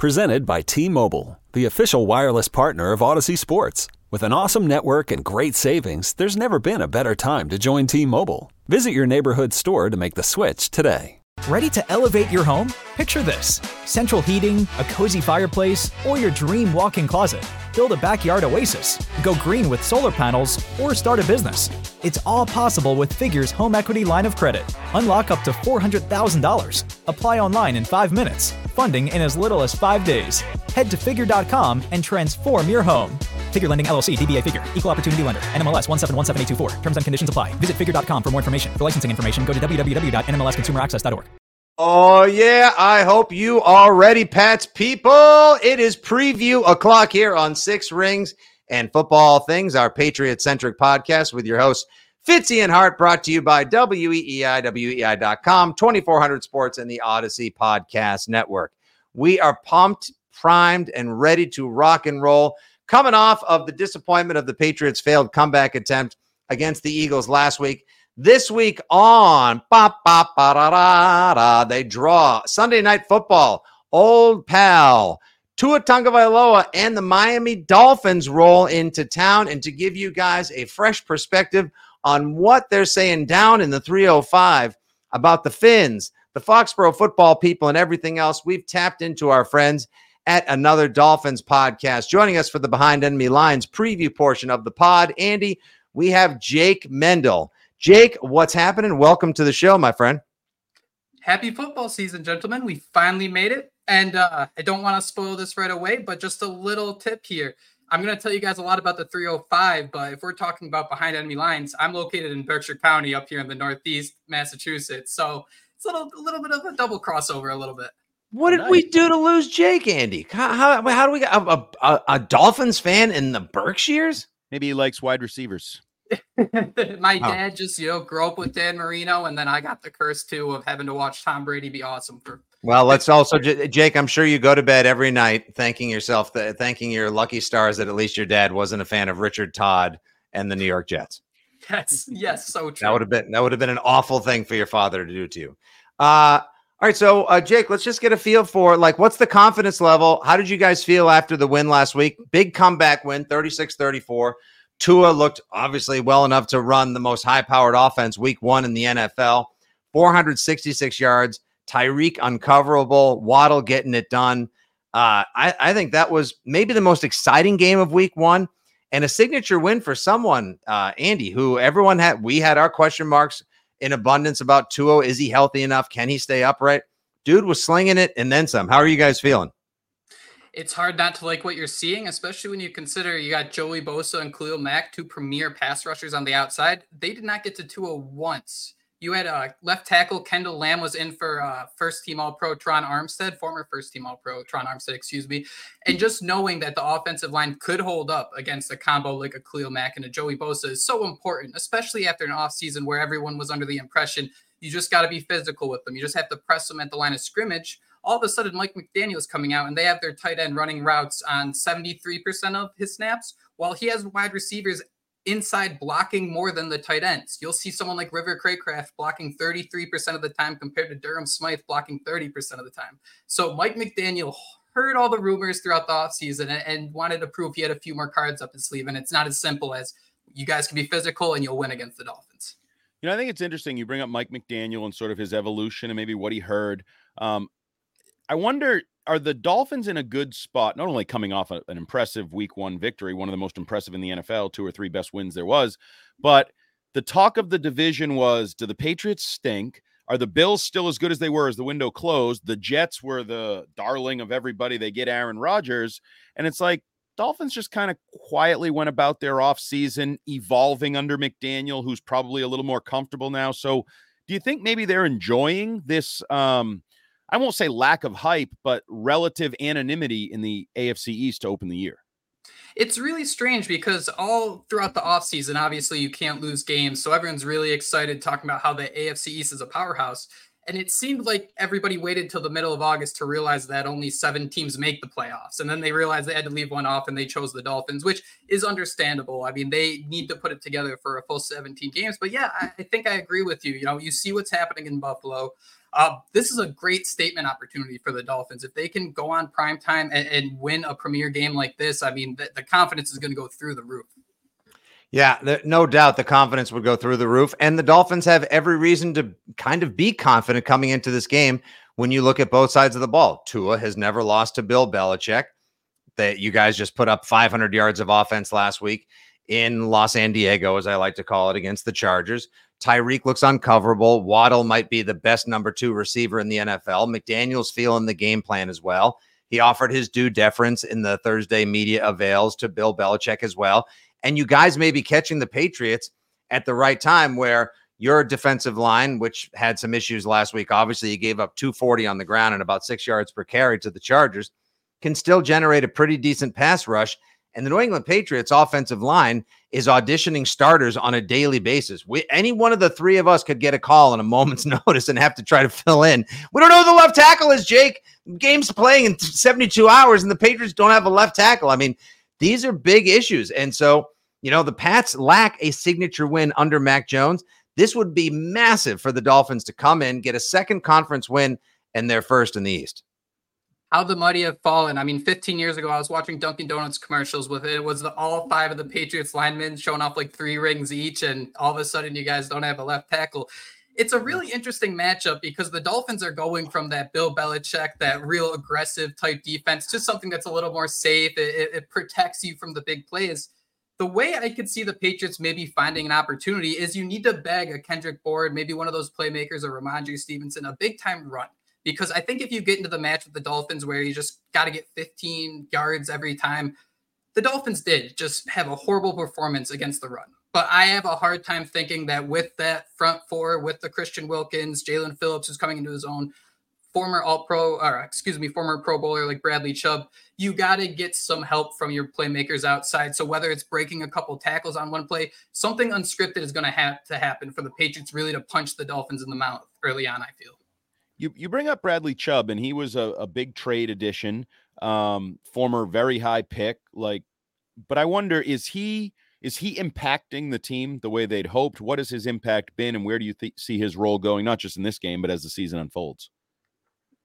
Presented by T Mobile, the official wireless partner of Audacy Sports. With an awesome network and great savings, there's never been a better time to join T Mobile. Visit your neighborhood store to make the switch today. Ready to elevate your home? Picture this central heating, a cozy fireplace, or your dream walk in closet. Build a backyard oasis, go green with solar panels, or start a business. It's all possible with Figure's home equity line of credit. Unlock up to $400,000. Apply online in five minutes. Funding in as little as five days. Head to figure.com and transform your home. Figure Lending LLC, DBA Figure, Equal Opportunity Lender, NMLS 1717824. Terms and conditions apply. Visit figure.com for more information. For licensing information, go to www.nmlsconsumeraccess.org. Oh, yeah. I hope you are ready, Pats people. It is preview o'clock here on Six Rings and Football Things, our Patriot centric podcast with your hosts, Fitzy and Hart, brought to you by WEEI, WEEI.com, 2400 Sports, and the Audacy Podcast Network. We are pumped, primed, and ready to rock and roll. Coming off of the disappointment of the Patriots' failed comeback attempt against the Eagles last week. This week on ba, ba, ba, da, da, they draw Sunday night football. Old pal Tua Tagovailoa and the Miami Dolphins roll into town, and to give you guys a fresh perspective on what they're saying down in the 305 about the Fins, the Foxborough football people, and everything else, we've tapped into our friends at another Dolphins podcast. Joining us for the Behind Enemy Lines preview portion of the pod, Andy, we have Jake Mendel. Jake, what's happening? Welcome to the show, my friend. Happy football season, gentlemen. We finally made it. And uh, I don't want to spoil this right away, but just a little tip here. I'm going to tell you guys a lot about the 305, but if we're talking about behind enemy lines, I'm located in Berkshire County up here in the Northeast, Massachusetts. So it's a little, a little bit of a double crossover, a little bit. What did nice. we do to lose Jake, Andy? How, how, how do we get a, a, a, Dolphins fan in the Berkshires? Maybe he likes wide receivers. My dad just, you know, grew up with Dan Marino, and then I got the curse too of having to watch Tom Brady be awesome for. Well, let's also, Jake. I'm sure you go to bed every night thanking yourself, thanking your lucky stars that at least your dad wasn't a fan of Richard Todd and the New York Jets. Yes, yes, so true. That would have been that would have been an awful thing for your father to do to you. Uh, all right, so uh, Jake, let's just get a feel for like what's the confidence level? How did you guys feel after the win last week? Big comeback win, 36-34. Tua looked obviously well enough to run the most high-powered offense week 1 in the NFL. 466 yards, Tyreek uncoverable, Waddle getting it done. Uh, I, I think that was maybe the most exciting game of week 1 and a signature win for someone, uh, Andy, who everyone had we had our question marks in abundance about Tua. Is he healthy enough? Can he stay upright? Dude was slinging it and then some. How are you guys feeling? It's hard not to like what you're seeing, especially when you consider you got Joey Bosa and Khalil Mack, two premier pass rushers on the outside. They did not get to Tua once. You had a uh, left tackle Kendall Lamm was in for uh, first team All Pro Tron Armstead, former first team All Pro Tron Armstead, excuse me. And just knowing that the offensive line could hold up against a combo like a Khalil Mack and a Joey Bosa is so important, especially after an offseason where everyone was under the impression you just got to be physical with them. You just have to press them at the line of scrimmage. All of a sudden, Mike McDaniel is coming out and they have their tight end running routes on 73% of his snaps, while he has wide receivers inside blocking more than the tight ends. You'll see someone like River Cracraft blocking 33% of the time compared to Durham Smythe blocking 30% of the time. So Mike McDaniel heard all the rumors throughout the offseason and, and wanted to prove he had a few more cards up his sleeve. And it's not as simple as you guys can be physical and you'll win against the Dolphins. You know, I think it's interesting. You bring up Mike McDaniel and sort of his evolution and maybe what he heard. Um, I wonder are the Dolphins in a good spot, not only coming off a, an impressive week one victory, one of the most impressive in the NFL, two or three best wins there was, but the talk of the division was do the Patriots stink? Are the Bills still as good as they were as the window closed? The Jets were the darling of everybody. They get Aaron Rodgers. And it's like Dolphins just kind of quietly went about their offseason, evolving under McDaniel, who's probably a little more comfortable now. So do you think maybe they're enjoying this um, I won't say lack of hype, but relative anonymity in the AFC East to open the year. It's really strange because all throughout the offseason, obviously, you can't lose games. So everyone's really excited talking about how the AFC East is a powerhouse. And it seemed like everybody waited till the middle of August to realize that only seven teams make the playoffs. And then they realized they had to leave one off and they chose the Dolphins, which is understandable. I mean, they need to put it together for a full 17 games. But yeah, I think I agree with you. You know, you see what's happening in Buffalo. Uh, this is a great statement opportunity for the Dolphins. If they can go on prime time and, and win a premier game like this, I mean, the, the confidence is going to go through the roof. Yeah, no doubt the confidence would go through the roof. And the Dolphins have every reason to kind of be confident coming into this game when you look at both sides of the ball. Tua has never lost to Bill Belichick. That you guys just put up 500 yards of offense last week in Los Diego, as I like to call it, against the Chargers. Tyreek looks uncoverable. Waddle might be the best number two receiver in the NFL. McDaniel's feeling the game plan as well. He offered his due deference in the Thursday media avails to Bill Belichick as well. And you guys may be catching the Patriots at the right time where your defensive line, which had some issues last week, obviously you gave up 240 on the ground and about six yards per carry to the Chargers, can still generate a pretty decent pass rush. And the New England Patriots offensive line is auditioning starters on a daily basis. We, any one of the three of us could get a call on a moment's notice and have to try to fill in. We don't know who the left tackle is, Jake. Game's playing in 72 hours, and the Patriots don't have a left tackle. I mean, these are big issues. And so, you know, the Pats lack a signature win under Mac Jones. This would be massive for the Dolphins to come in, get a second conference win, and they're first in the East. How the mighty have fallen. I mean, 15 years ago, I was watching Dunkin' Donuts commercials with it. It was the, all five of the Patriots linemen showing off like three rings each, and all of a sudden, you guys don't have a left tackle it's a really interesting matchup because the Dolphins are going from that Bill Belichick, that real aggressive type defense, to something that's a little more safe. It, it, protects you from the big plays. The way I could see the Patriots maybe finding an opportunity is you need to beg a Kendrick Bourne, maybe one of those playmakers or Rhamondre Stevenson, a big time run. Because I think if you get into the match with the Dolphins where you just got to get 15 yards every time, the Dolphins did just have a horrible performance against the run. But I have a hard time thinking that with that front four, with the Christian Wilkins, Jaelan Phillips, who's coming into his own, former All Pro, or excuse me, former Pro Bowler like Bradley Chubb, you got to get some help from your playmakers outside. So whether it's breaking a couple tackles on one play, something unscripted is going to have to happen for the Patriots really to punch the Dolphins in the mouth early on. I feel. You you bring up Bradley Chubb, and he was a, a big trade addition, um, former very high pick. Like, but I wonder is he is he impacting the team the way they'd hoped? What has his impact been, and where do you th- see his role going, not just in this game, but as the season unfolds?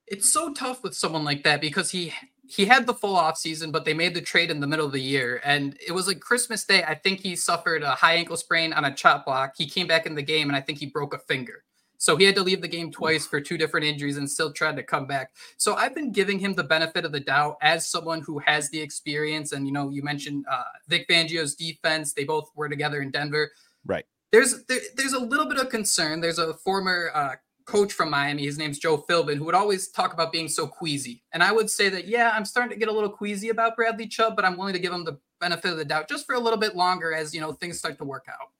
It's so tough with someone like that because he he had the full off season, but they made the trade in the middle of the year, and it was like Christmas Day. I think he suffered a high ankle sprain on a chop block. He came back in the game, and I think he broke a finger. So he had to leave the game twice for two different injuries and still tried to come back. So I've been giving him the benefit of the doubt as someone who has the experience. And, you know, you mentioned uh, Vic Fangio's defense. They both were together in Denver. Right. There's there, there's a little bit of concern. There's a former uh, coach from Miami. His name's Joe Philbin, who would always talk about being so queasy. And I would say that, yeah, I'm starting to get a little queasy about Bradley Chubb, but I'm willing to give him the benefit of the doubt just for a little bit longer as, you know, things start to work out.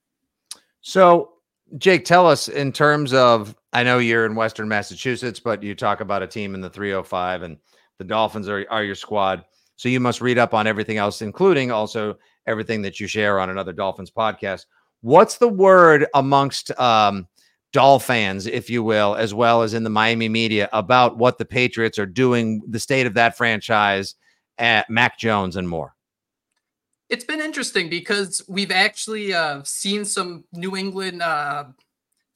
So Jake, tell us in terms of I know you're in Western Massachusetts, but you talk about a team in the 305 and the Dolphins are, are your squad. So you must read up on everything else, including also everything that you share on another Dolphins podcast. What's the word amongst um, Doll fans, if you will, as well as in the Miami media about what the Patriots are doing, the state of that franchise, at Mac Jones, and more? It's been interesting because we've actually uh, seen some New England uh,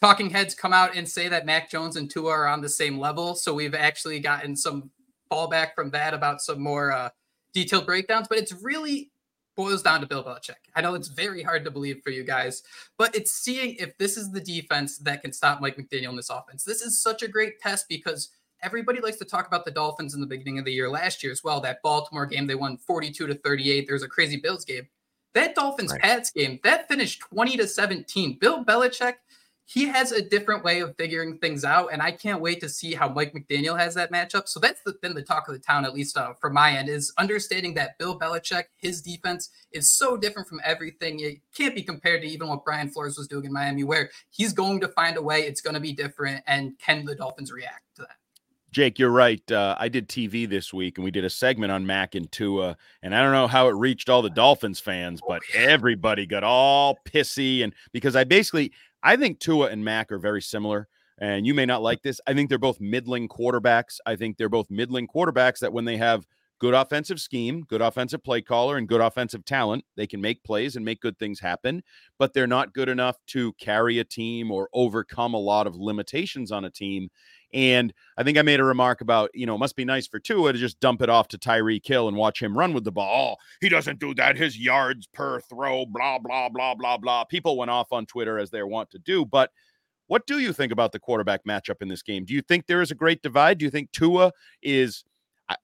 talking heads come out and say that Mac Jones and Tua are on the same level. So we've actually gotten some fallback from that about some more uh, detailed breakdowns. But it's really boils down to Bill Belichick. I know it's very hard to believe for you guys, but it's seeing if this is the defense that can stop Mike McDaniel in this offense. This is such a great test because everybody likes to talk about the Dolphins in the beginning of the year last year as well. That Baltimore game, they won 42 to 38. There's a crazy Bills game. That Dolphins right. Pats game, that finished 20 to 17. Bill Belichick, he has a different way of figuring things out. And I can't wait to see how Mike McDaniel has that matchup. So that's the, been the talk of the town, at least uh, from my end, is understanding that Bill Belichick, his defense is so different from everything. It can't be compared to even what Brian Flores was doing in Miami, where he's going to find a way. It's going to be different. And can the Dolphins react to that? Jake, you're right. Uh, I did TV this week and we did a segment on Mac and Tua. And I don't know how it reached all the Dolphins fans, but everybody got all pissy. And because I basically, I think Tua and Mac are very similar. And you may not like this. I think they're both middling quarterbacks. I think they're both middling quarterbacks that when they have good offensive scheme, good offensive play caller, and good offensive talent, they can make plays and make good things happen, but they're not good enough to carry a team or overcome a lot of limitations on a team And I think I made a remark about, you know, it must be nice for Tua to just dump it off to Tyreek Hill and watch him run with the ball. Oh, he doesn't do that. His yards per throw, blah, blah, blah, blah, blah. People went off on Twitter as they want to do. But what do you think about the quarterback matchup in this game? Do you think there is a great divide? Do you think Tua is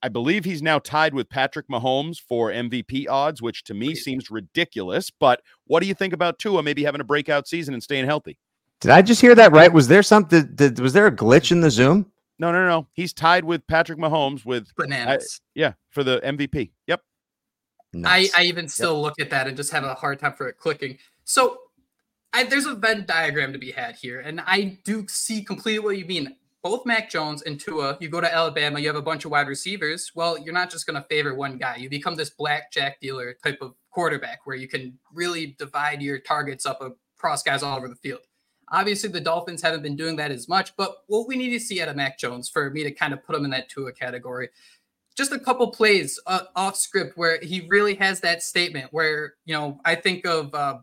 I believe he's now tied with Patrick Mahomes for MVP odds, which to me seems ridiculous. But what do you think about Tua maybe having a breakout season and staying healthy? Did I just hear that right? Was there something? Did, was there a glitch in the Zoom? No, no, no. He's tied with Patrick Mahomes with bananas. I, yeah, for the MVP. Yep. Nice. I, I even still yep. look at that and just have a hard time for it clicking. So I, there's a Venn diagram to be had here, and I do see completely what you mean both Mac Jones and Tua, you go to Alabama, you have a bunch of wide receivers. Well, you're not just going to favor one guy. You become this blackjack dealer type of quarterback where you can really divide your targets up across guys all over the field. Obviously, the Dolphins haven't been doing that as much, but what we need to see out of Mac Jones for me to kind of put him in that Tua category, just a couple plays uh, off script where he really has that statement where, you know, I think of uh,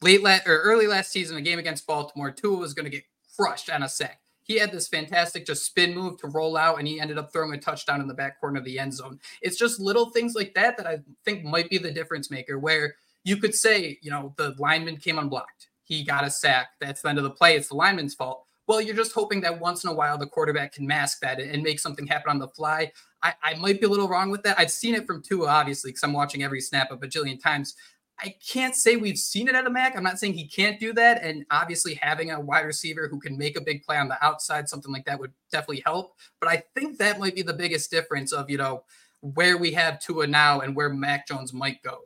late last or early last season, a game against Baltimore, Tua was going to get crushed on a sack he had this fantastic just spin move to roll out and he ended up throwing a touchdown in the back corner of the end zone. It's just little things like that that I think might be the difference maker where you could say, you know, the lineman came unblocked. He got a sack. That's the end of the play. It's the lineman's fault. Well, you're just hoping that once in a while the quarterback can mask that and make something happen on the fly. I, I might be a little wrong with that. I've seen it from Tua, obviously, because I'm watching every snap a bajillion times. I can't say we've seen it at a Mac. I'm not saying he can't do that. And obviously, having a wide receiver who can make a big play on the outside, something like that would definitely help. But I think that might be the biggest difference of, you know, where we have Tua now and where Mac Jones might go.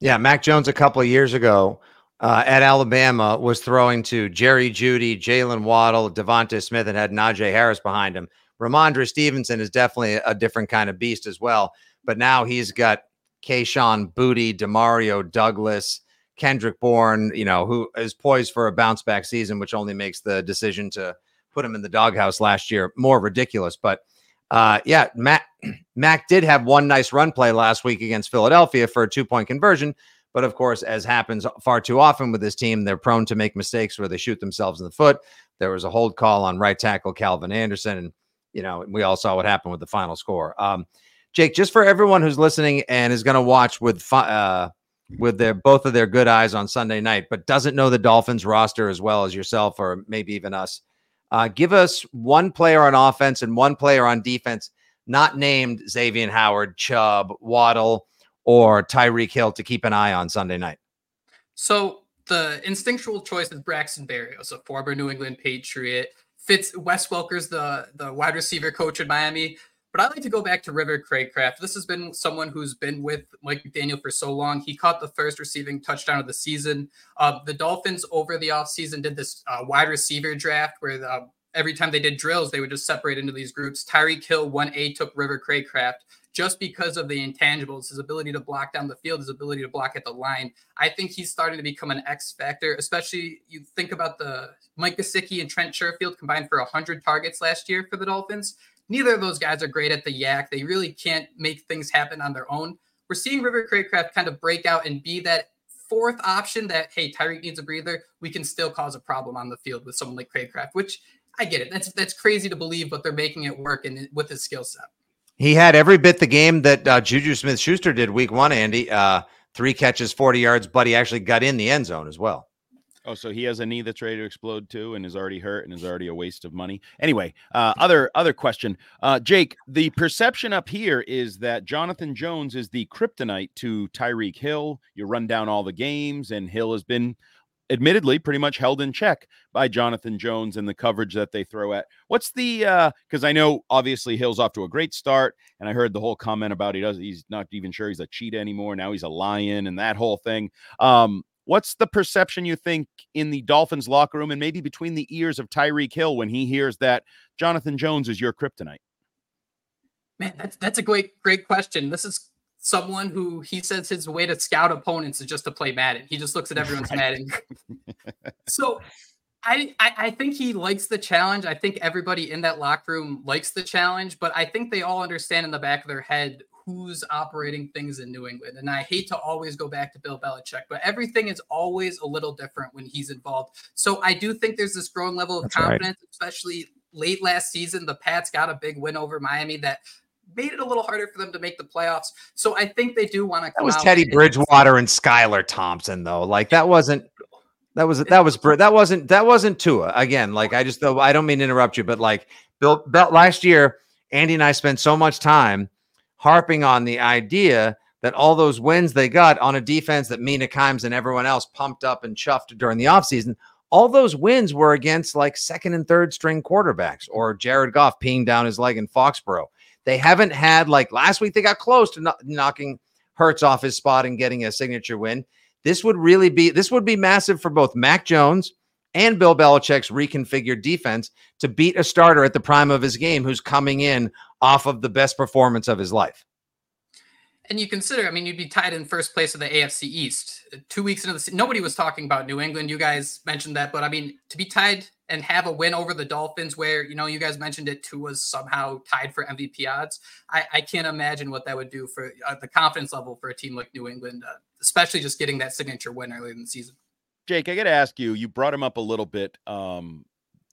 Yeah, Mac Jones a couple of years ago uh, at Alabama was throwing to Jerry Jeudy, Jaylen Waddle, DeVonta Smith, and had Najee Harris behind him. Rhamondre Stevenson is definitely a different kind of beast as well. But now he's got Kayshon Boutte, Demario Douglas, Kendrick Bourne, you know, who is poised for a bounce back season, which only makes the decision to put him in the doghouse last year more ridiculous. But uh, yeah, Mac, Mac did have one nice run play last week against Philadelphia for a two point conversion. But of course, as happens far too often with this team, they're prone to make mistakes where they shoot themselves in the foot. There was a hold call on right tackle Calvin Anderson. And, you know, we all saw what happened with the final score. Um, Jake, just for everyone who's listening and is going to watch with uh, with their both of their good eyes on Sunday night, but doesn't know the Dolphins roster as well as yourself or maybe even us, uh, give us one player on offense and one player on defense, not named Xavier Howard, Chubb, Waddle, or Tyreek Hill to keep an eye on Sunday night. So the instinctual choice is Braxton Berrios, a former New England Patriot. Fits Wes Welker's the the wide receiver coach in Miami. But I like to go back to River Cracraft. This has been someone who's been with Mike McDaniel for so long. He caught the first receiving touchdown of the season. Uh, the Dolphins over the offseason did this uh, wide receiver draft where the, uh, every time they did drills, they would just separate into these groups. Tyreek Hill 1A took River Cracraft just because of the intangibles, his ability to block down the field, his ability to block at the line. I think he's starting to become an X factor, especially you think about the Mike Gesicki and Trent Sherfield combined for 100 targets last year for the Dolphins. Neither of those guys are great at the YAC. They really can't make things happen on their own. We're seeing River Cracraft kind of break out and be that fourth option that, hey, Tyreek needs a breather. We can still cause a problem on the field with someone like Cracraft, which I get it. That's that's crazy to believe, but they're making it work and with his skill set. He had every bit the game that uh, Juju Smith Schuster did week one, Andy. Uh, three catches, 40 yards, but he actually got in the end zone as well. Oh, so he has a knee that's ready to explode too, and is already hurt, and is already a waste of money. Anyway, uh, other other question, uh, Jake. The perception up here is that Jonathan Jones is the kryptonite to Tyreek Hill. You run down all the games, and Hill has been, admittedly, pretty much held in check by Jonathan Jones and the coverage that they throw at. What's the? uh Because uh, I know obviously Hill's off to a great start, and I heard the whole comment about he does. He's not even sure he's a cheetah anymore. Now he's a lion, and that whole thing. Um, What's the perception you think in the Dolphins locker room and maybe between the ears of Tyreek Hill when he hears that Jonathan Jones is your kryptonite? Man, that's that's a great great question. This is someone who he says his way to scout opponents is just to play Madden. He just looks at everyone's right. Madden. so I, I, I think he likes the challenge. I think everybody in that locker room likes the challenge, but I think they all understand in the back of their head who's operating things in New England. And I hate to always go back to Bill Belichick, but everything is always a little different when he's involved. So I do think there's this growing level of That's confidence, right. especially late last season, the Pats got a big win over Miami that made it a little harder for them to make the playoffs. So I think they do want to. That was Teddy Bridgewater and Skylar Thompson, though. Like that wasn't. That was that was that wasn't that wasn't Tua again. Like I just I don't mean to interrupt you, but like Bill, last year, Andy and I spent so much time harping on the idea that all those wins they got on a defense that Mina Kimes and everyone else pumped up and chuffed during the offseason, all those wins were against like second and third string quarterbacks or Jared Goff peeing down his leg in Foxborough. They haven't had like last week, they got close to knocking Hurts off his spot and getting a signature win. This would really be this would be massive for both Mac Jones and Bill Belichick's reconfigured defense to beat a starter at the prime of his game who's coming in off of the best performance of his life. And you consider, I mean, you'd be tied in first place of the AFC East. Two weeks into the season, nobody was talking about New England. You guys mentioned that, but I mean, to be tied and have a win over the Dolphins, where you know you guys mentioned it too, was somehow tied for MVP odds. I, I can't imagine what that would do for uh, the confidence level for a team like New England, uh, especially just getting that signature win early in the season. Jake, I got to ask you. You brought him up a little bit. Um,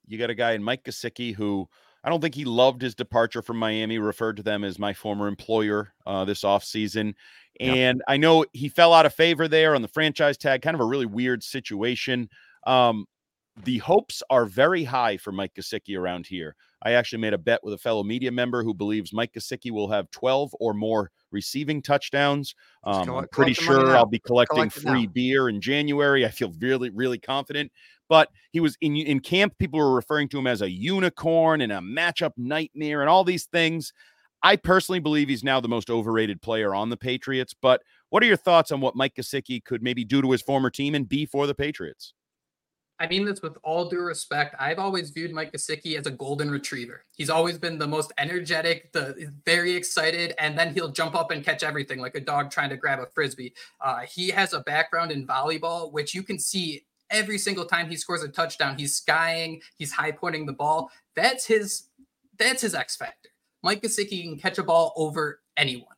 you got a guy in Mike Gesicki who I don't think he loved his departure from Miami, referred to them as my former employer uh, this offseason. And yep. I know he fell out of favor there on the franchise tag, kind of a really weird situation. Um, the hopes are very high for Mike Gesicki around here. I actually made a bet with a fellow media member who believes Mike Gesicki will have 12 or more receiving touchdowns. Um, collect, I'm pretty sure I'll be collecting free beer in January. I feel really, really confident. But he was in in camp. People were referring to him as a unicorn and a matchup nightmare and all these things. I personally believe he's now the most overrated player on the Patriots. But what are your thoughts on what Mike Gesicki could maybe do to his former team and be for the Patriots? I mean this with all due respect. I've always viewed Mike Gesicki as a golden retriever. He's always been the most energetic, the very excited, and then he'll jump up and catch everything like a dog trying to grab a frisbee. Uh, he has a background in volleyball, which you can see every single time he scores a touchdown. He's skying, he's high pointing the ball. That's his. That's his X factor. Mike Gesicki can catch a ball over anyone.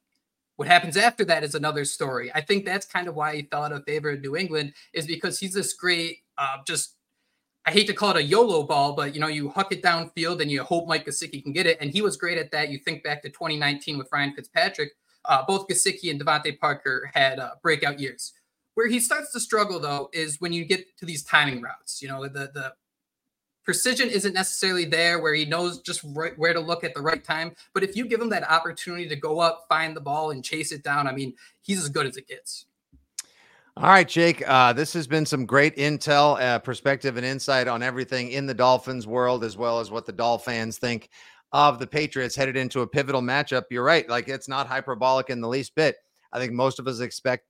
What happens after that is another story. I think that's kind of why he fell out of favor in New England, is because he's this great, uh, just I hate to call it a YOLO ball, but you know, you huck it downfield and you hope Mike Gesicki can get it. And he was great at that. You think back to 2019 with Ryan Fitzpatrick. Uh, both Gesicki and DeVante Parker had uh, breakout years. Where he starts to struggle though is when you get to these timing routes. You know, the the precision isn't necessarily there where he knows just right where to look at the right time. But if you give him that opportunity to go up, find the ball, and chase it down, I mean, he's as good as it gets. All right, Jake. Uh, this has been some great intel, uh, perspective, and insight on everything in the Dolphins world, as well as what the Dolphins think of the Patriots headed into a pivotal matchup. You're right; like it's not hyperbolic in the least bit. I think most of us expect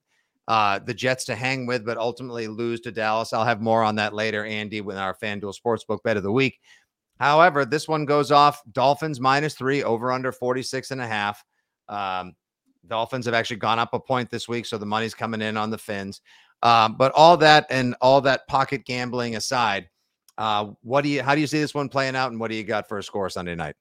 uh, the Jets to hang with, but ultimately lose to Dallas. I'll have more on that later, Andy, with our FanDuel Sportsbook bet of the week. However, this one goes off Dolphins minus three, over under 46 and a half. Um, Dolphins have actually gone up a point this week, so the money's coming in on the Fins. Um, but all that and all that pocket gambling aside, uh, what do you how do you see this one playing out and what do you got for a score Sunday night?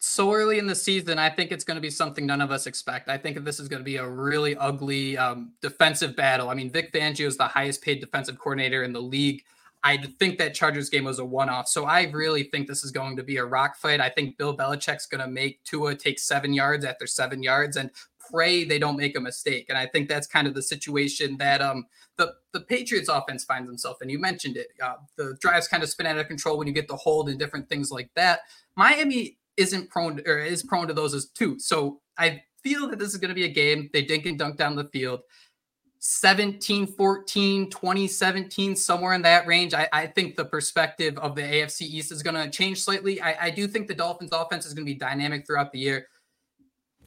So early in the season, I think it's going to be something none of us expect. I think this is going to be a really ugly um, defensive battle. I mean, Vic Fangio is the highest paid defensive coordinator in the league. I think that Chargers game was a one off. So I really think this is going to be a rock fight. I think Bill Belichick's going to make Tua take seven yards after seven yards and pray they don't make a mistake. And I think that's kind of the situation that um, the, the Patriots offense finds themselves in. You mentioned it. Uh, the drives kind of spin out of control when you get the hold and different things like that. Miami isn't prone or is prone to those as too. So I feel that this is going to be a game. They dink and dunk down the field. 17 14 2017 somewhere in that range. I, I think the perspective of the afc east is going to change slightly. I, I do think the dolphins offense is going to be dynamic throughout the year.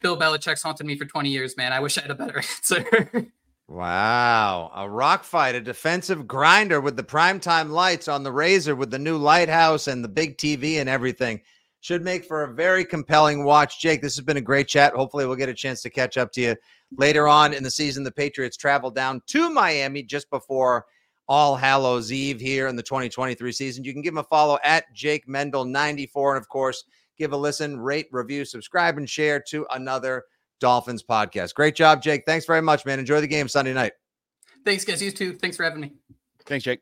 Bill belichick's haunted me for 20 years man. I wish i had a better answer. Wow. A rock fight a defensive grinder with the primetime lights on the razor with the new lighthouse and the big tv and everything should make for a very compelling watch. Jake, this has been a great chat. Hopefully, we'll get a chance to catch up to you later on in the season. The Patriots travel down to Miami just before All Hallows Eve here in the 2023 season. You can give him a follow at Jake Mendel 94. And of course, give a listen, rate, review, subscribe, and share to another Dolphins podcast. Great job, Jake. Thanks very much, man. Enjoy the game Sunday night. Thanks, guys. You too. Thanks for having me. Thanks, Jake.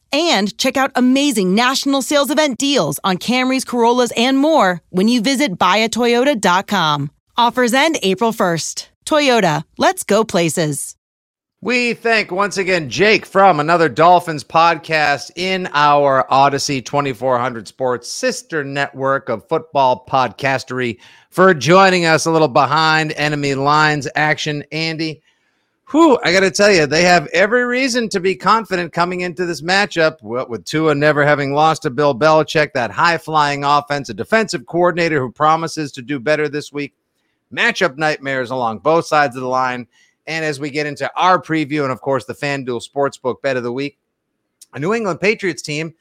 and check out amazing national sales event deals on Camrys, Corollas, and more when you visit buyatoyota.com. Offers end April 1st. Toyota, let's go places. We thank once again Jake from another Dolphins podcast in our Audacy 2400 Sports sister network of football podcastery for joining us a little behind enemy lines action. Andy, Whew, I got to tell you, they have every reason to be confident coming into this matchup. With Tua never having lost to Bill Belichick, that high flying offense, a defensive coordinator who promises to do better this week, matchup nightmares along both sides of the line. And as we get into our preview, and of course, the FanDuel Sportsbook bet of the week, a New England Patriots team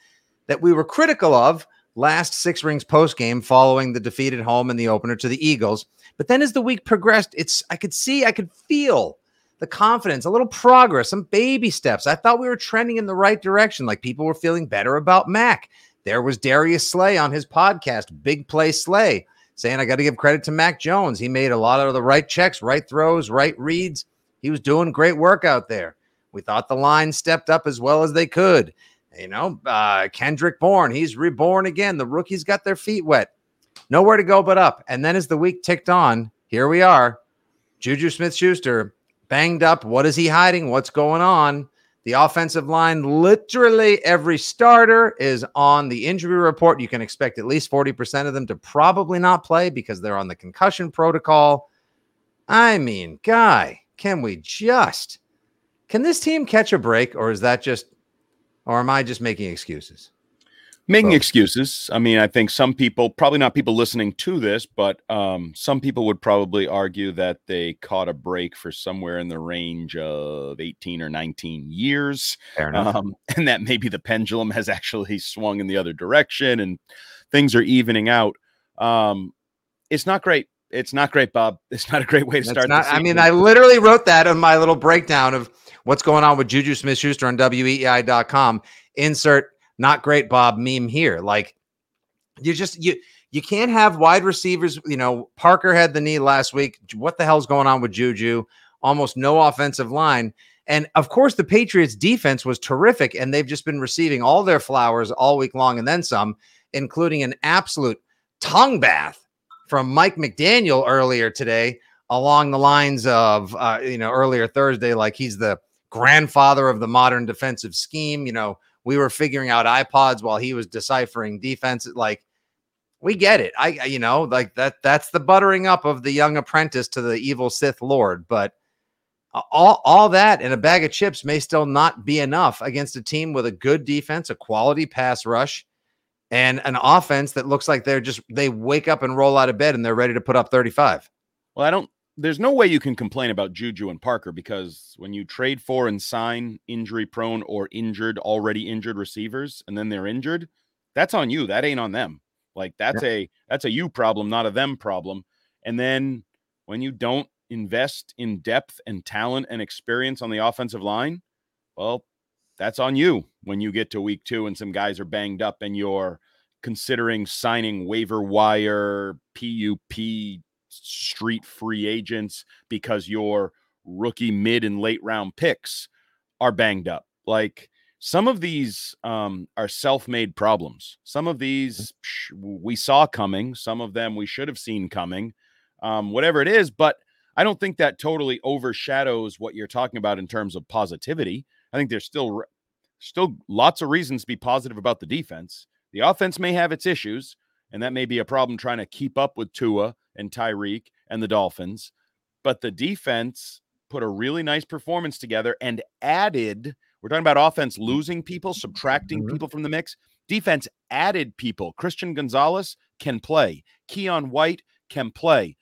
that we were critical of last six rings post game following the defeat at home in the opener to the Eagles. But then as the week progressed, it's I could see, I could feel the confidence, a little progress, some baby steps. I thought we were trending in the right direction. Like people were feeling better about Mac. There was Darius Slay on his podcast, Big Play Slay, saying, I got to give credit to Mac Jones. He made a lot of the right checks, right throws, right reads. He was doing great work out there. We thought the line stepped up as well as they could. You know, uh, Kendrick Bourne, he's reborn again. The rookies got their feet wet. Nowhere to go but up. And then as the week ticked on, here we are. Juju Smith Schuster banged up. What is he hiding? What's going on? The offensive line, literally every starter is on the injury report. You can expect at least 40% of them to probably not play because they're on the concussion protocol. I mean, guy, can we just can this team catch a break or is that just or am I just making excuses? Making excuses. I mean, I think some people, probably not people listening to this, but um, some people would probably argue that they caught a break for somewhere in the range of 18 or 19 years. Um, and that maybe the pendulum has actually swung in the other direction and things are evening out. Um, it's not great. It's not great, Bob. It's not a great way to start. Not, I mean, I literally wrote that on my little breakdown of what's going on with Juju Smith Schuster on WEEI.com. Insert not great Bob meme here. Like you just you you can't have wide receivers. You know, Parker had the knee last week. What the hell's going on with Juju? Almost no offensive line. And of course, the Patriots defense was terrific, and they've just been receiving all their flowers all week long and then some, including an absolute tongue bath from Mike McDaniel earlier today, along the lines of, uh, you know, earlier Thursday, like he's the grandfather of the modern defensive scheme. You know, we were figuring out iPods while he was deciphering defense. Like, we get it. I, you know, like that, that's the buttering up of the young apprentice to the evil Sith Lord. But all, all that and a bag of chips may still not be enough against a team with a good defense, a quality pass rush, and an offense that looks like they're just, they wake up and roll out of bed and they're ready to put up 35. Well, I don't there's no way you can complain about Juju and Parker because when you trade for and sign injury prone or injured, already injured receivers, and then they're injured, that's on you. That ain't on them. Like that's yeah. a that's a you problem, not a them problem. And then when you don't invest in depth and talent and experience on the offensive line, well, that's on you when you get to week two and some guys are banged up and you're considering signing waiver wire, PUP, street free agents because your rookie mid and late round picks are banged up. Like some of these um, are self made problems. Some of these we saw coming, some of them we should have seen coming, um, whatever it is. But I don't think that totally overshadows what you're talking about in terms of positivity. I think there's still still lots of reasons to be positive about the defense. The offense may have its issues, and that may be a problem trying to keep up with Tua and Tyreek and the Dolphins. But the defense put a really nice performance together and added. We're talking about offense losing people, subtracting mm-hmm. people from the mix. Defense added people. Christian Gonzalez can play. Keion White can play.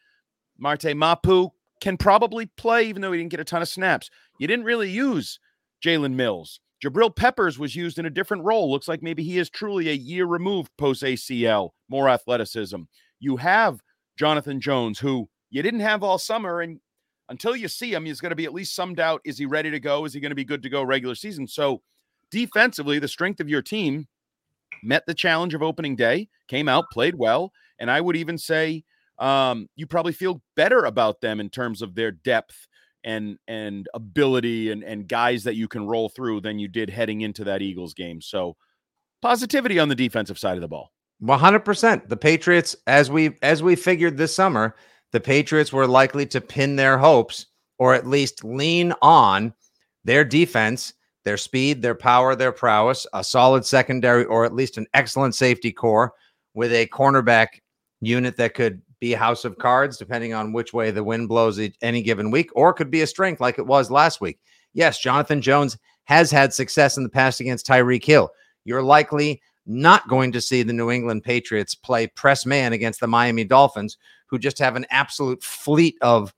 Marte Mapu can probably play, even though he didn't get a ton of snaps. You didn't really use Jalen Mills. Jabril Peppers was used in a different role. Looks like maybe he is truly a year removed post ACL, more athleticism. You have Jonathan Jones, who you didn't have all summer, and until you see him, he's going to be at least some doubt. Is he ready to go? Is he going to be good to go regular season? So, defensively, the strength of your team met the challenge of opening day, came out, played well, and I would even say um, you probably feel better about them in terms of their depth and and ability and and guys that you can roll through than you did heading into that Eagles game. So positivity on the defensive side of the ball. 100%. The Patriots as we as we figured this summer, the Patriots were likely to pin their hopes or at least lean on their defense, their speed, their power, their prowess, a solid secondary or at least an excellent safety core with a cornerback unit that could be house of cards, depending on which way the wind blows any given week, or could be a strength like it was last week. Yes, Jonathan Jones has had success in the past against Tyreek Hill. You're likely not going to see the New England Patriots play press man against the Miami Dolphins, who just have an absolute fleet of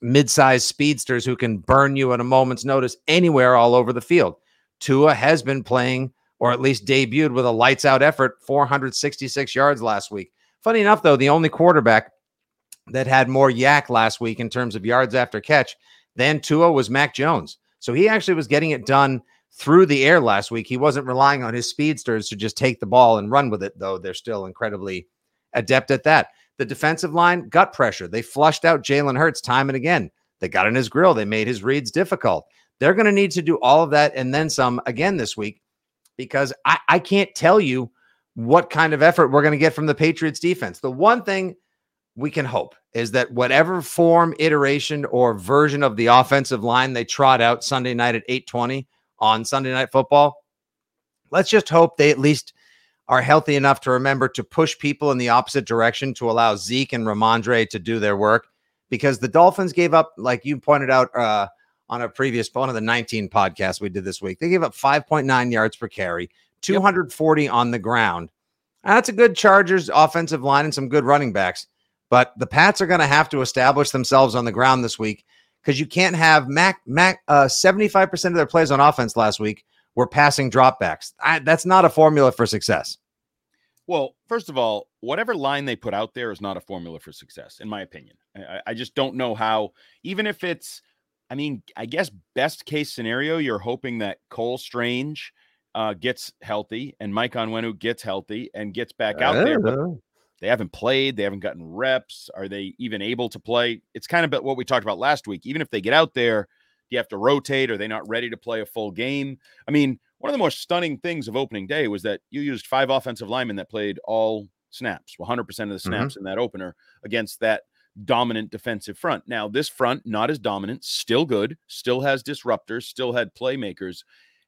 mid-sized speedsters who can burn you at a moment's notice anywhere all over the field. Tua has been playing, or at least debuted with a lights out effort, 466 yards last week. Funny enough, though, the only quarterback that had more YAC last week in terms of yards after catch than Tua was Mac Jones. So he actually was getting it done through the air last week. He wasn't relying on his speedsters to just take the ball and run with it, though they're still incredibly adept at that. The defensive line, gut pressure. They flushed out Jalen Hurts time and again. They got in his grill. They made his reads difficult. They're going to need to do all of that and then some again this week because I, I can't tell you what kind of effort we're going to get from the Patriots defense. The one thing we can hope is that whatever form, iteration, or version of the offensive line they trot out Sunday night at 820 on Sunday night football, let's just hope they at least are healthy enough to remember to push people in the opposite direction to allow Zeke and Rhamondre to do their work. Because the Dolphins gave up, like you pointed out uh, on a previous one of the 19 podcasts we did this week, they gave up 5.9 yards per carry, 240 yep. on the ground. That's a good Chargers offensive line and some good running backs. But the Pats are going to have to establish themselves on the ground this week because you can't have Mac Mac uh, 75% of their plays on offense last week were passing dropbacks. I, that's not a formula for success. Well, first of all, whatever line they put out there is not a formula for success, in my opinion. I, I just don't know how, even if it's, I mean, I guess best case scenario, you're hoping that Cole Strange uh, gets healthy and Mike Onwenu gets healthy and gets back out there. But they haven't played, they haven't gotten reps. Are they even able to play? It's kind of what we talked about last week. Even if they get out there, do you have to rotate? Are they not ready to play a full game? I mean, one of the most stunning things of opening day was that you used five offensive linemen that played all snaps, 100% of the mm-hmm. snaps mm-hmm. in that opener against that dominant defensive front. Now, this front, not as dominant, still good, still has disruptors, still had playmakers.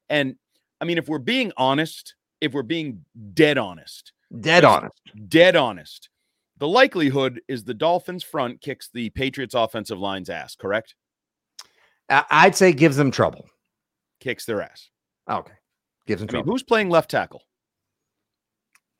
And I mean, if we're being honest, if we're being dead honest, dead honest, dead honest, the likelihood is the Dolphins front kicks the Patriots offensive line's ass, correct? I'd say gives them trouble. Kicks their ass. Okay. Gives them I trouble. Mean, who's playing left tackle?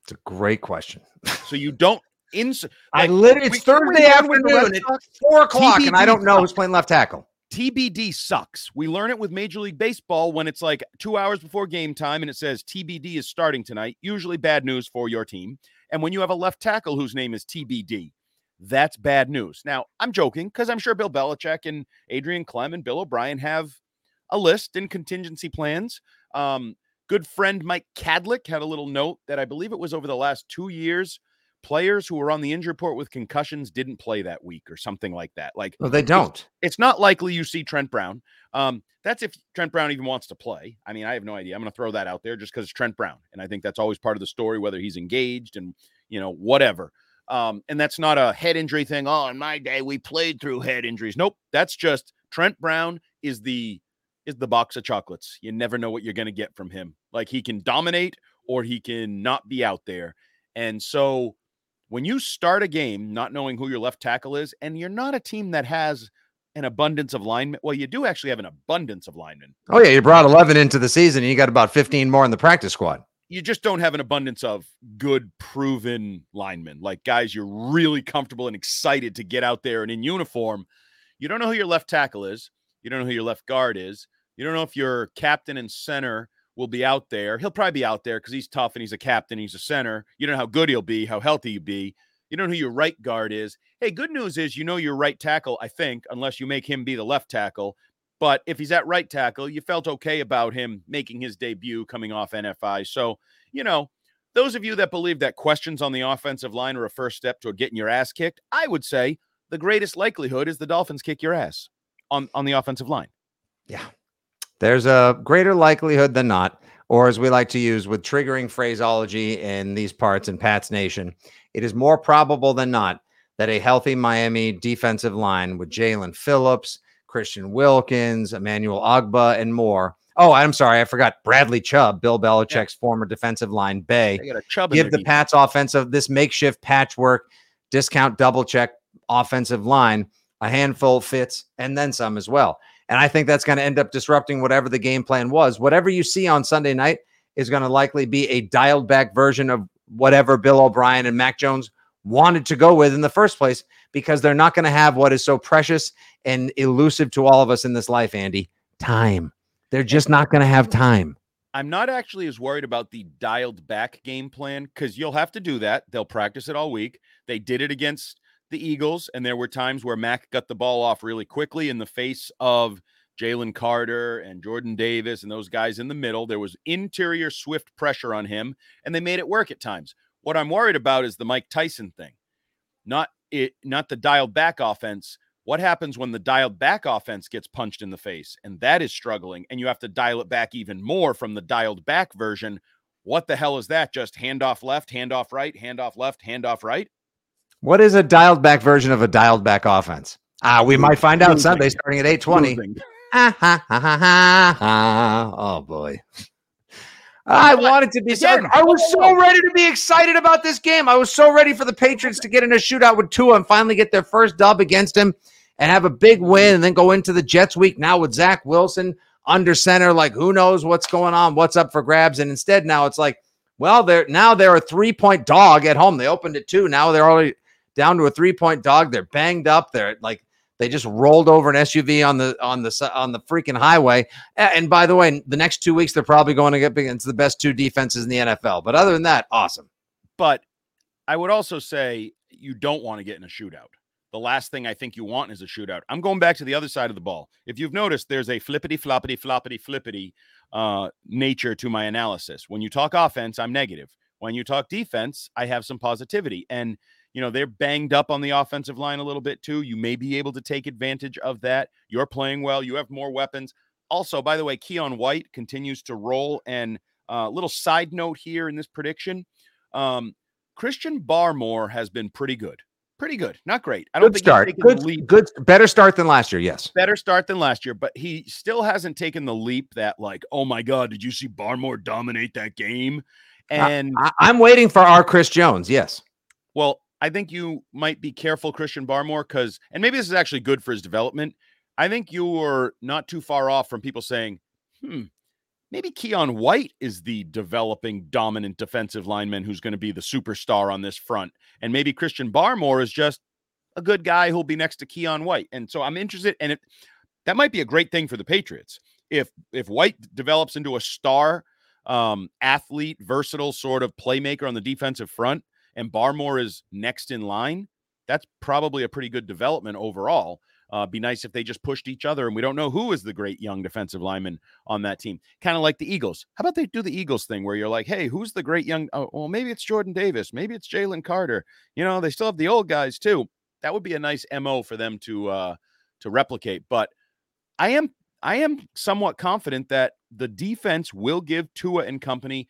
It's a great question. so you don't ins- I like, literally, it's Thursday learn with the Red afternoon at four o'clock, and I don't know who's playing left tackle. TBD sucks. We learn it with Major League Baseball when it's like two hours before game time and it says TBD is starting tonight. Usually bad news for your team. And when you have a left tackle whose name is TBD, that's bad news. Now, I'm joking because I'm sure Bill Belichick and Adrian Klemm and Bill O'Brien have a list and contingency plans. Um, good friend Mike Kadlick had a little note that I believe it was over the last two years. Players who were on the injury report with concussions didn't play that week or something like that. Like No, they don't. it's not likely you see Trent Brown. Um, that's if Trent Brown even wants to play. I mean, I have no idea. I'm going to throw that out there just because it's Trent Brown, and I think that's always part of the story, whether he's engaged and you know whatever. Um, and that's not a head injury thing. Oh, in my day, we played through head injuries. Nope, that's just Trent Brown is the is the box of chocolates. You never know what you're going to get from him. Like he can dominate or he can not be out there. And so when you start a game not knowing who your left tackle is, and you're not a team that has an abundance of linemen, well, you do actually have an abundance of linemen. Oh yeah, you brought eleven into the season, and you got about fifteen more in the practice squad. You just don't have an abundance of good, proven linemen, like guys you're really comfortable and excited to get out there and in uniform. You don't know who your left tackle is. You don't know who your left guard is. You don't know if your captain and center will be out there. He'll probably be out there because he's tough and he's a captain. He's a center. You don't know how good he'll be, how healthy he'll be. You don't know who your right guard is. Hey, good news is you know your right tackle, I think, unless you make him be the left tackle. But if he's at right tackle, you felt okay about him making his debut coming off NFI. So, you know, those of you that believe that questions on the offensive line are a first step to getting your ass kicked, I would say the greatest likelihood is the Dolphins kick your ass on, on the offensive line. Yeah. There's a greater likelihood than not, or as we like to use with triggering phraseology in these parts in Pat's Nation, it is more probable than not that a healthy Miami defensive line with Jaelan Phillips, Christian Wilkins, Emmanuel Ogbah, and more. Oh, I'm sorry, I forgot Bradley Chubb, Bill Belichick's former defensive line bay. They got a chub in give the defense. Pats offensive this makeshift patchwork discount double check offensive line a handful fits and then some as well. And I think that's going to end up disrupting whatever the game plan was. Whatever you see on Sunday night is going to likely be a dialed back version of whatever Bill O'Brien and Mac Jones wanted to go with in the first place because they're not going to have what is so precious and elusive to all of us in this life, Andy time. They're just not going to have time. I'm not actually as worried about the dialed back game plan because you'll have to do that. They'll practice it all week. They did it against the Eagles, and there were times where Mac got the ball off really quickly in the face of Jalen Carter and Jordan Davis and those guys in the middle. There was interior swift pressure on him, and they made it work at times. What I'm worried about is the Mike Tyson thing, not it, not the dialed back offense. What happens when the dialed back offense gets punched in the face and that is struggling, and you have to dial it back even more from the dialed back version? What the hell is that? Just hand off left, hand off right, hand off left, hand off right? What is a dialed back version of a dialed back offense? Ah, we might find out. Sunday starting at 820. Ah, ha, ha, ha, ha, ha. Oh boy. I wanted to be Again, I was so ready to be excited about this game. I was so ready for the Patriots to get in a shootout with Tua and finally get their first dub against him and have a big win and then go into the Jets week now with Zach Wilson under center. Like, who knows what's going on, what's up for grabs. And instead, now it's like, well, they're now they're a three-point dog at home. They opened it two. Now they're already down to a three-point dog. They're banged up. They're like they just rolled over an SUV on the on the on the freaking highway. And by the way, the next two weeks they're probably going to get against the best two defenses in the NFL. But other than that, awesome. But I would also say you don't want to get in a shootout. The last thing I think you want is a shootout. I'm going back to the other side of the ball. If you've noticed, there's a flippity floppity floppity flippity uh, nature to my analysis. When you talk offense, I'm negative. When you talk defense, I have some positivity. And you know they're banged up on the offensive line a little bit too. You may be able to take advantage of that. You're playing well. You have more weapons. Also, by the way, Keion White continues to roll. And a uh, little side note here in this prediction. Um, Christian Barmore has been pretty good. Pretty good. Not great. I don't Good think start. he's taken the Good, leap. good, better start than last year. Yes. Better start than last year, but he still hasn't taken the leap that, like, oh my God, did you see Barmore dominate that game? And I, I'm waiting for our Chris Jones. Yes. well, I think you might be careful, Christian Barmore, because, and maybe this is actually good for his development. I think you were not too far off from people saying, hmm, maybe Keion White is the developing dominant defensive lineman who's going to be the superstar on this front. And maybe Christian Barmore is just a good guy who'll be next to Keion White. And so I'm interested, and it that might be a great thing for the Patriots. If if White develops into a star um, athlete, versatile sort of playmaker on the defensive front, and Barmore is next in line, that's probably a pretty good development overall. Uh, be nice if they just pushed each other, and we don't know who is the great young defensive lineman on that team. Kind of like the Eagles. How about they do the Eagles thing where you're like, hey, who's the great young? Oh, well, maybe it's Jordan Davis, maybe it's Jalen Carter. You know, they still have the old guys too. That would be a nice mo for them to uh, to replicate. But I am I am somewhat confident that the defense will give Tua and company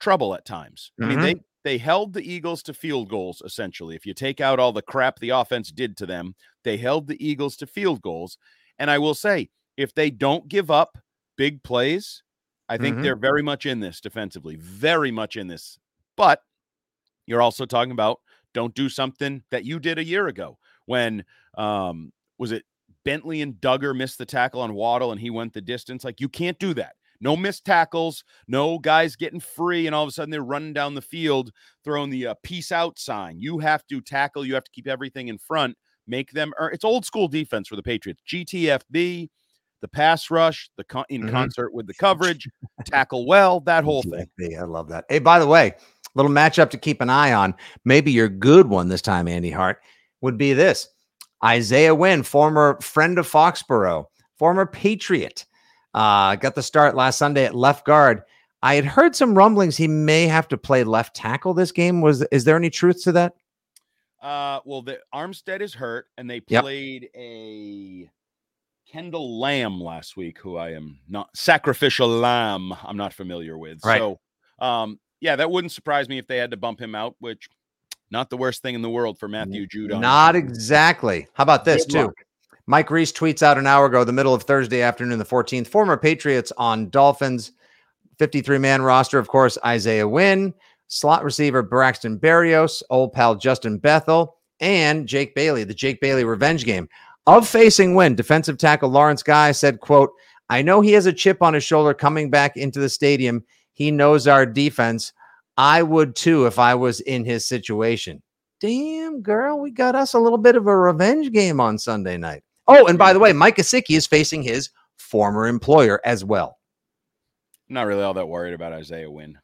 trouble at times. Mm-hmm. I mean, they they held the Eagles to field goals essentially. If you take out all the crap the offense did to them, they held the Eagles to field goals. And I will say, if they don't give up big plays, I think mm-hmm. they're very much in this defensively, very much in this. But you're also talking about don't do something that you did a year ago when um was it Bentley and Dugger missed the tackle on Waddle and he went the distance. Like you can't do that. No missed tackles, no guys getting free, and all of a sudden they're running down the field throwing the uh, peace out sign. You have to tackle, you have to keep everything in front, make them earn. It's old school defense for the Patriots. GTFB, the pass rush, the con- in mm-hmm. concert with the coverage, tackle well, that whole thing. I love that. Hey, by the way, little matchup to keep an eye on. Maybe your good one this time, Andy Hart, would be this Isaiah Wynn, former friend of Foxborough, former Patriot. Uh, got the start last Sunday at left guard. I had heard some rumblings he may have to play left tackle this game. Was is there any truth to that? Uh, well, the Armstead is hurt, and they played yep. a Kendall Lamm last week, who I am not sacrificial lamb. I'm not familiar with. Right. So, um, yeah, that wouldn't surprise me if they had to bump him out, which not the worst thing in the world for Matthew Judon. Not exactly. How about this, Good too? Luck. Mike Reiss tweets out an hour ago, the middle of Thursday afternoon, the 14th. Former Patriots on Dolphins, 53 man roster, of course, Isaiah Wynn, slot receiver Braxton Berrios, old pal Justin Bethel, and Jake Bailey, the Jake Bailey revenge game. Of facing Wynn, defensive tackle Lawrence Guy said, quote, I know he has a chip on his shoulder coming back into the stadium. He knows our defense. I would too if I was in his situation. Damn, girl, we got us a little bit of a revenge game on Sunday night. Oh, and by the way, Mike Gesicki is facing his former employer as well. I'm not really all that worried about Isaiah Wynn.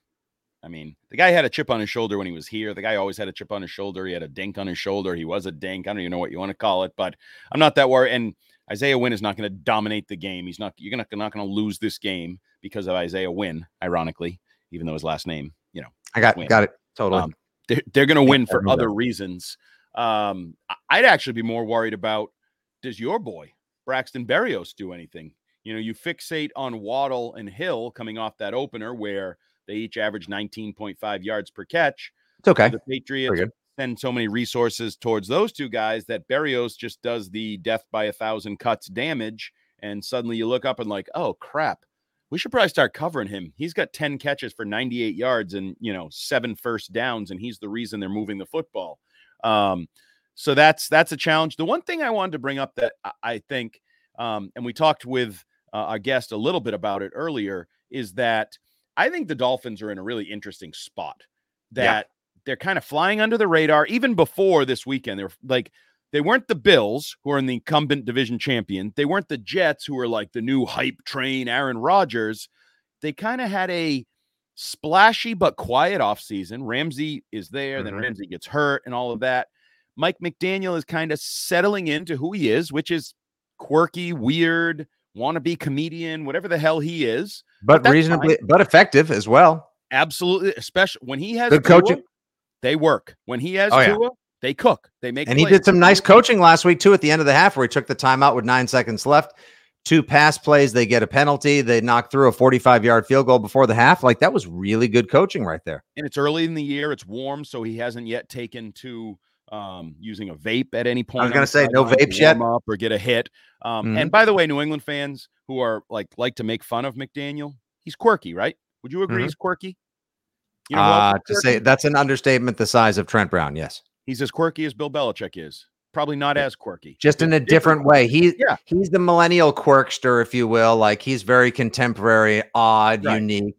I mean, the guy had a chip on his shoulder when he was here. The guy always had a chip on his shoulder. He had a dink on his shoulder. He was a dink. I don't even know what you want to call it, but I'm not that worried. And Isaiah Wynn is not going to dominate the game. He's not. You're not, not going to lose this game because of Isaiah Wynn. Ironically, even though his last name, you know, I got got it totally. Um, they're, they're going to win for other reasons. Um, I'd actually be more worried about does your boy Braxton Berrios do anything? You know, you fixate on Waddle and Hill coming off that opener where they each average 19.5 yards per catch. It's okay. The Patriots send so many resources towards those two guys that Berrios just does the death by a thousand cuts damage. And suddenly you look up and like, oh crap, we should probably start covering him. He's got 10 catches for 98 yards and, you know, seven first downs, and he's the reason they're moving the football. Um, so that's that's a challenge. The one thing I wanted to bring up that I think, um, and we talked with uh, our guest a little bit about it earlier, is that I think the Dolphins are in a really interesting spot. That yeah. they're kind of flying under the radar. Even before this weekend, they're like they weren't the Bills, who are in the incumbent division champion. They weren't the Jets, who are like the new hype train, Aaron Rodgers. They kind of had a splashy but quiet offseason. Ramsey is there, mm-hmm. then Ramsey gets hurt and all of that. Mike McDaniel is kind of settling into who he is, which is quirky, weird, wannabe comedian, whatever the hell he is. But, but reasonably, fine. but effective as well. Absolutely, especially when he has good Tua, coaching. They work when he has oh, Tua. Yeah. They cook. They make. And plays. he did some nice coaching last week too. At the end of the half, where he took the timeout with nine seconds left, two pass plays, they get a penalty. They knock through a 45 yard field goal before the half. Like that was really good coaching right there. And it's early in the year. It's warm, so he hasn't yet taken to um, using a vape at any point. I was going to say no vapes yet, up or get a hit. Um, mm-hmm. And by the way, New England fans who are like like to make fun of McDaniel, he's quirky, right? Would you agree mm-hmm. he's quirky? You know uh, to say that's an understatement. The size of Trent Brown, yes. He's as quirky as Bill Belichick is. probably not as quirky. just in a different way. He Yeah. he's the millennial quirkster, if you will. Like he's very contemporary, odd, Right. unique.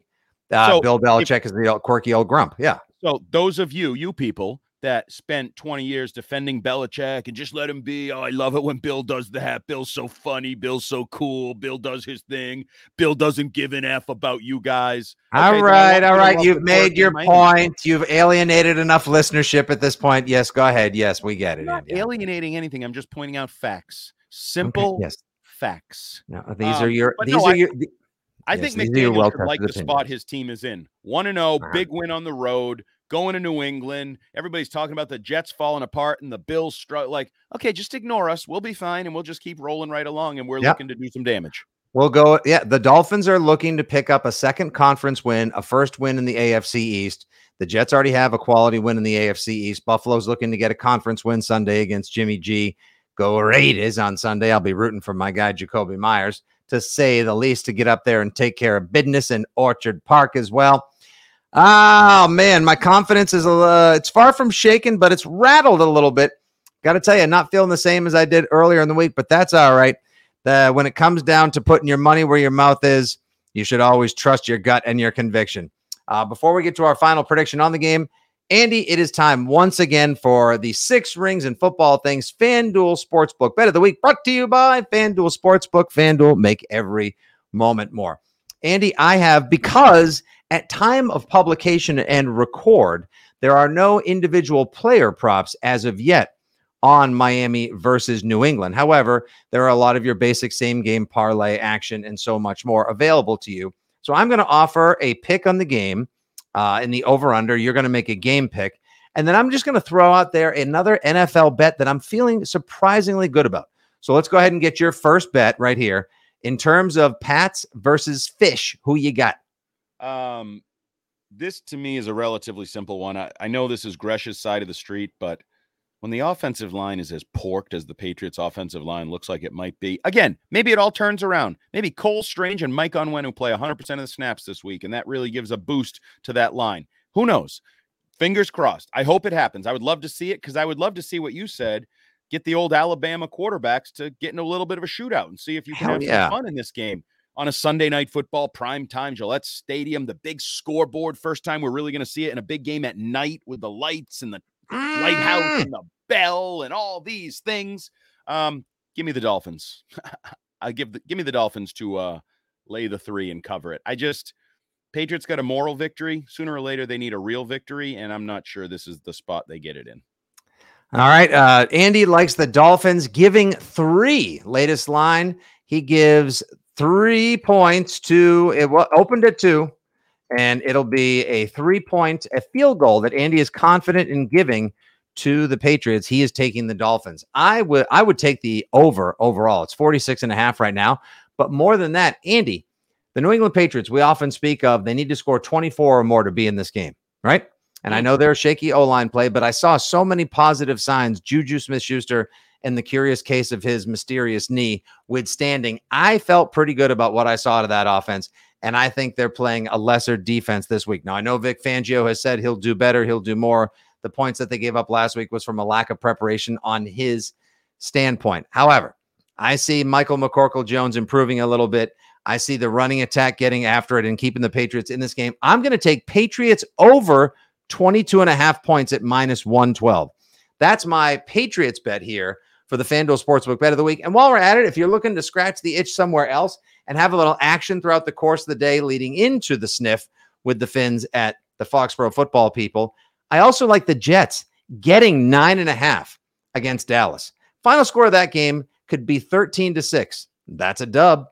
Uh, So, Bill Belichick is the old, quirky old grump. Yeah. So those of you, you people that spent 20 years defending Belichick and just let him be. Oh, I love it when Bill does that. Bill's so funny. Bill's so cool. Bill does his thing. Bill doesn't give an F about you guys. Okay, all right, all right. You've made your Miami. point. You've alienated enough listenership at this point. Yes, go ahead. Yes, we get I'm it. not alienating anything. I'm just pointing out facts. Okay, Simple Yes. facts. No, these are Um, your. these no, are I- your. I Yes, think are McDaniel well-tested like the spot his team is in. One and zero, Uh-huh. big win on the road, going to New England. Everybody's talking about the Jets falling apart and the Bills str- like, okay, just ignore us. We'll be fine, and we'll just keep rolling right along. And we're Yep. looking to do some damage. We'll go. Yeah, the Dolphins are looking to pick up a second conference win, a first win in the AFC East. The Jets already have a quality win in the AFC East. Buffalo's looking to get a conference win Sunday against Jimmy G. Go Raiders on Sunday. I'll be rooting for my guy Jakobi Meyers to say the least to get up there and take care of business in Orchard Park as well. Oh man, my confidence is uh, it's far from shaken, but it's rattled a little bit. Got to tell you, not feeling the same as I did earlier in the week, but that's all right. The, when it comes down to putting your money where your mouth is, you should always trust your gut and your conviction. Uh, before we get to our final prediction on the game, Andy, it is time once again for the six rings and football things FanDuel Sportsbook Bet of the Week, brought to you by FanDuel Sportsbook. FanDuel, make every moment more. Andy, I have because at time of publication and record, there are no individual player props as of yet on Miami versus New England. However, there are a lot of your basic same game parlay action and so much more available to you. So I'm going to offer a pick on the game uh, in the over under. You're going to make a game pick. And then I'm just going to throw out there another NFL bet that I'm feeling surprisingly good about. So let's go ahead and get your first bet right here. In terms of Pats versus Fish, who you got? Um, this to me is a relatively simple one. I, I know this is Gresh's side of the street, but when the offensive line is as porked as the Patriots' offensive line looks like it might be, again, maybe it all turns around. Maybe Cole Strange and Mike Onwenu who play 100% of the snaps this week, and that really gives a boost to that line. Who knows? Fingers crossed. I hope it happens. I would love to see it because I would love to see what you said. Get the old Alabama quarterbacks to get in a little bit of a shootout and see if you can Hell have yeah. some fun in this game on a Sunday night football prime time Gillette Stadium, the big scoreboard. First time we're really going to see it in a big game at night with the lights and the lighthouse Mm. and the bell and all these things. Um, give me the Dolphins. I give the give me the Dolphins to uh lay the three and cover it. I just Patriots got a moral victory. Sooner or later, they need a real victory, and I'm not sure this is the spot they get it in. All right. Uh, Andy likes the Dolphins giving three. Latest line. He gives three points to it wa- opened at two, and it'll be a three point, a field goal that Andy is confident in giving to the Patriots. He is taking the Dolphins. I would I would take the over overall. It's 46 and a half right now. But more than that, Andy, the New England Patriots, we often speak of, they need to score 24 or more to be in this game, right? And I know they're a shaky O line play, but I saw so many positive signs. Juju Smith Schuster and the curious case of his mysterious knee withstanding. I felt pretty good about what I saw out of that offense. And I think they're playing a lesser defense this week. Now, I know Vic Fangio has said he'll do better, he'll do more. The points that they gave up last week was from a lack of preparation on his standpoint. However, I see Michael McCorkle Jones improving a little bit. I see the running attack getting after it and keeping the Patriots in this game. I'm going to take Patriots over 22 and a half points at minus 112. That's my Patriots bet here for the FanDuel Sportsbook bet of the week. And while we're at it, if you're looking to scratch the itch somewhere else and have a little action throughout the course of the day leading into the sniff with the Fins at the Foxborough football people, I also like the Jets getting nine and a half against Dallas. Final score of that game could be 13 to 6. That's a dub.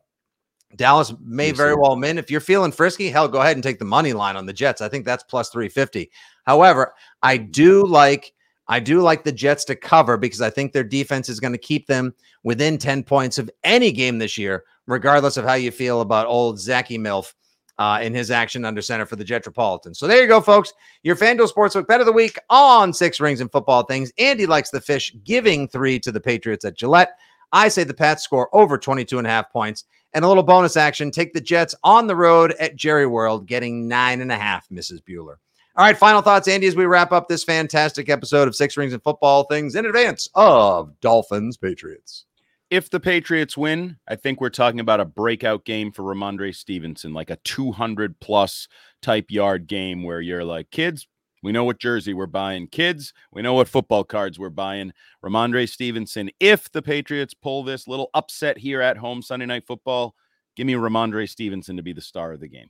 Dallas may very well win. If you're feeling frisky, hell, go ahead and take the money line on the Jets. I think that's plus 350. However, I do like I do like the Jets to cover because I think their defense is going to keep them within 10 points of any game this year, regardless of how you feel about old Zachy Milf uh, in his action under center for the Jetropolitan. So there you go, folks. Your FanDuel Sportsbook bet of the week on six rings and football things. Andy likes the fish, giving three to the Patriots at Gillette. I say the Pats score over 22 and a half points. And a little bonus action take the Jets on the road at Jerry World, getting nine and a half, Mrs. Bueller. All right, final thoughts, Andy, as we wrap up this fantastic episode of Six Rings and Football Things in advance of Dolphins Patriots. If the Patriots win, I think we're talking about a breakout game for Rhamondre Stevenson, like a 200 plus type yard game where you're like, kids, we know what jersey we're buying. Kids, we know what football cards we're buying. Rhamondre Stevenson, if the Patriots pull this little upset here at home Sunday night football, give me Rhamondre Stevenson to be the star of the game.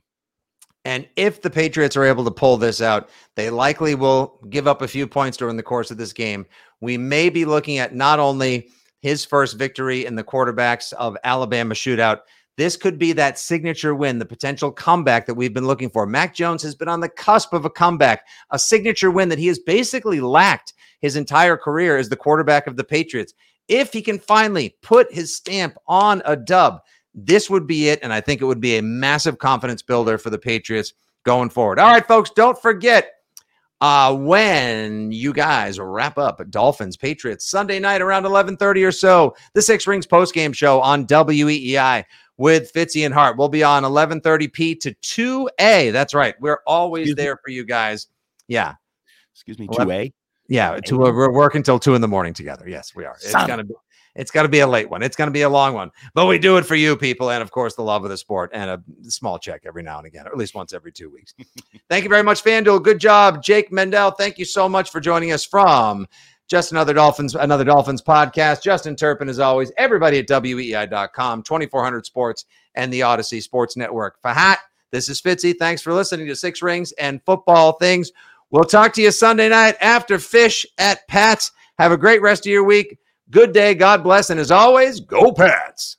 And if the Patriots are able to pull this out, they likely will give up a few points during the course of this game. We may be looking at not only his first victory in the quarterbacks of Alabama shootout, this could be that signature win, the potential comeback that we've been looking for. Mac Jones has been on the cusp of a comeback, a signature win that he has basically lacked his entire career as the quarterback of the Patriots. If he can finally put his stamp on a dub, this would be it. And I think it would be a massive confidence builder for the Patriots going forward. All right, folks, don't forget uh, when you guys wrap up Dolphins Patriots Sunday night around 11:30 or so, the Six Rings post game show on WEEI with Fitzy and Hart. We'll be on 11:30 p to 2A. That's right. We're always Excuse me? there for you guys. Yeah. Excuse me, 2A. Yeah, to, we're working till two in the morning together. Yes, we are. It's Son gonna be it's gonna be a late one. It's gonna be a long one, but we do it for you people, and of course the love of the sport and a small check every now and again, or at least once every two weeks. thank you very much, FanDuel. Good job, Jake Mendel. Thank you so much for joining us from just another Dolphins, another Dolphins podcast. Justin Turpin, as always. Everybody at weei.com, 2400 Sports, and the Audacy Sports Network. Fahat, this is Fitzy. Thanks for listening to Six Rings and Football Things. We'll talk to you Sunday night after Fish at Pats. Have a great rest of your week. Good day. God bless. And as always, go Pats.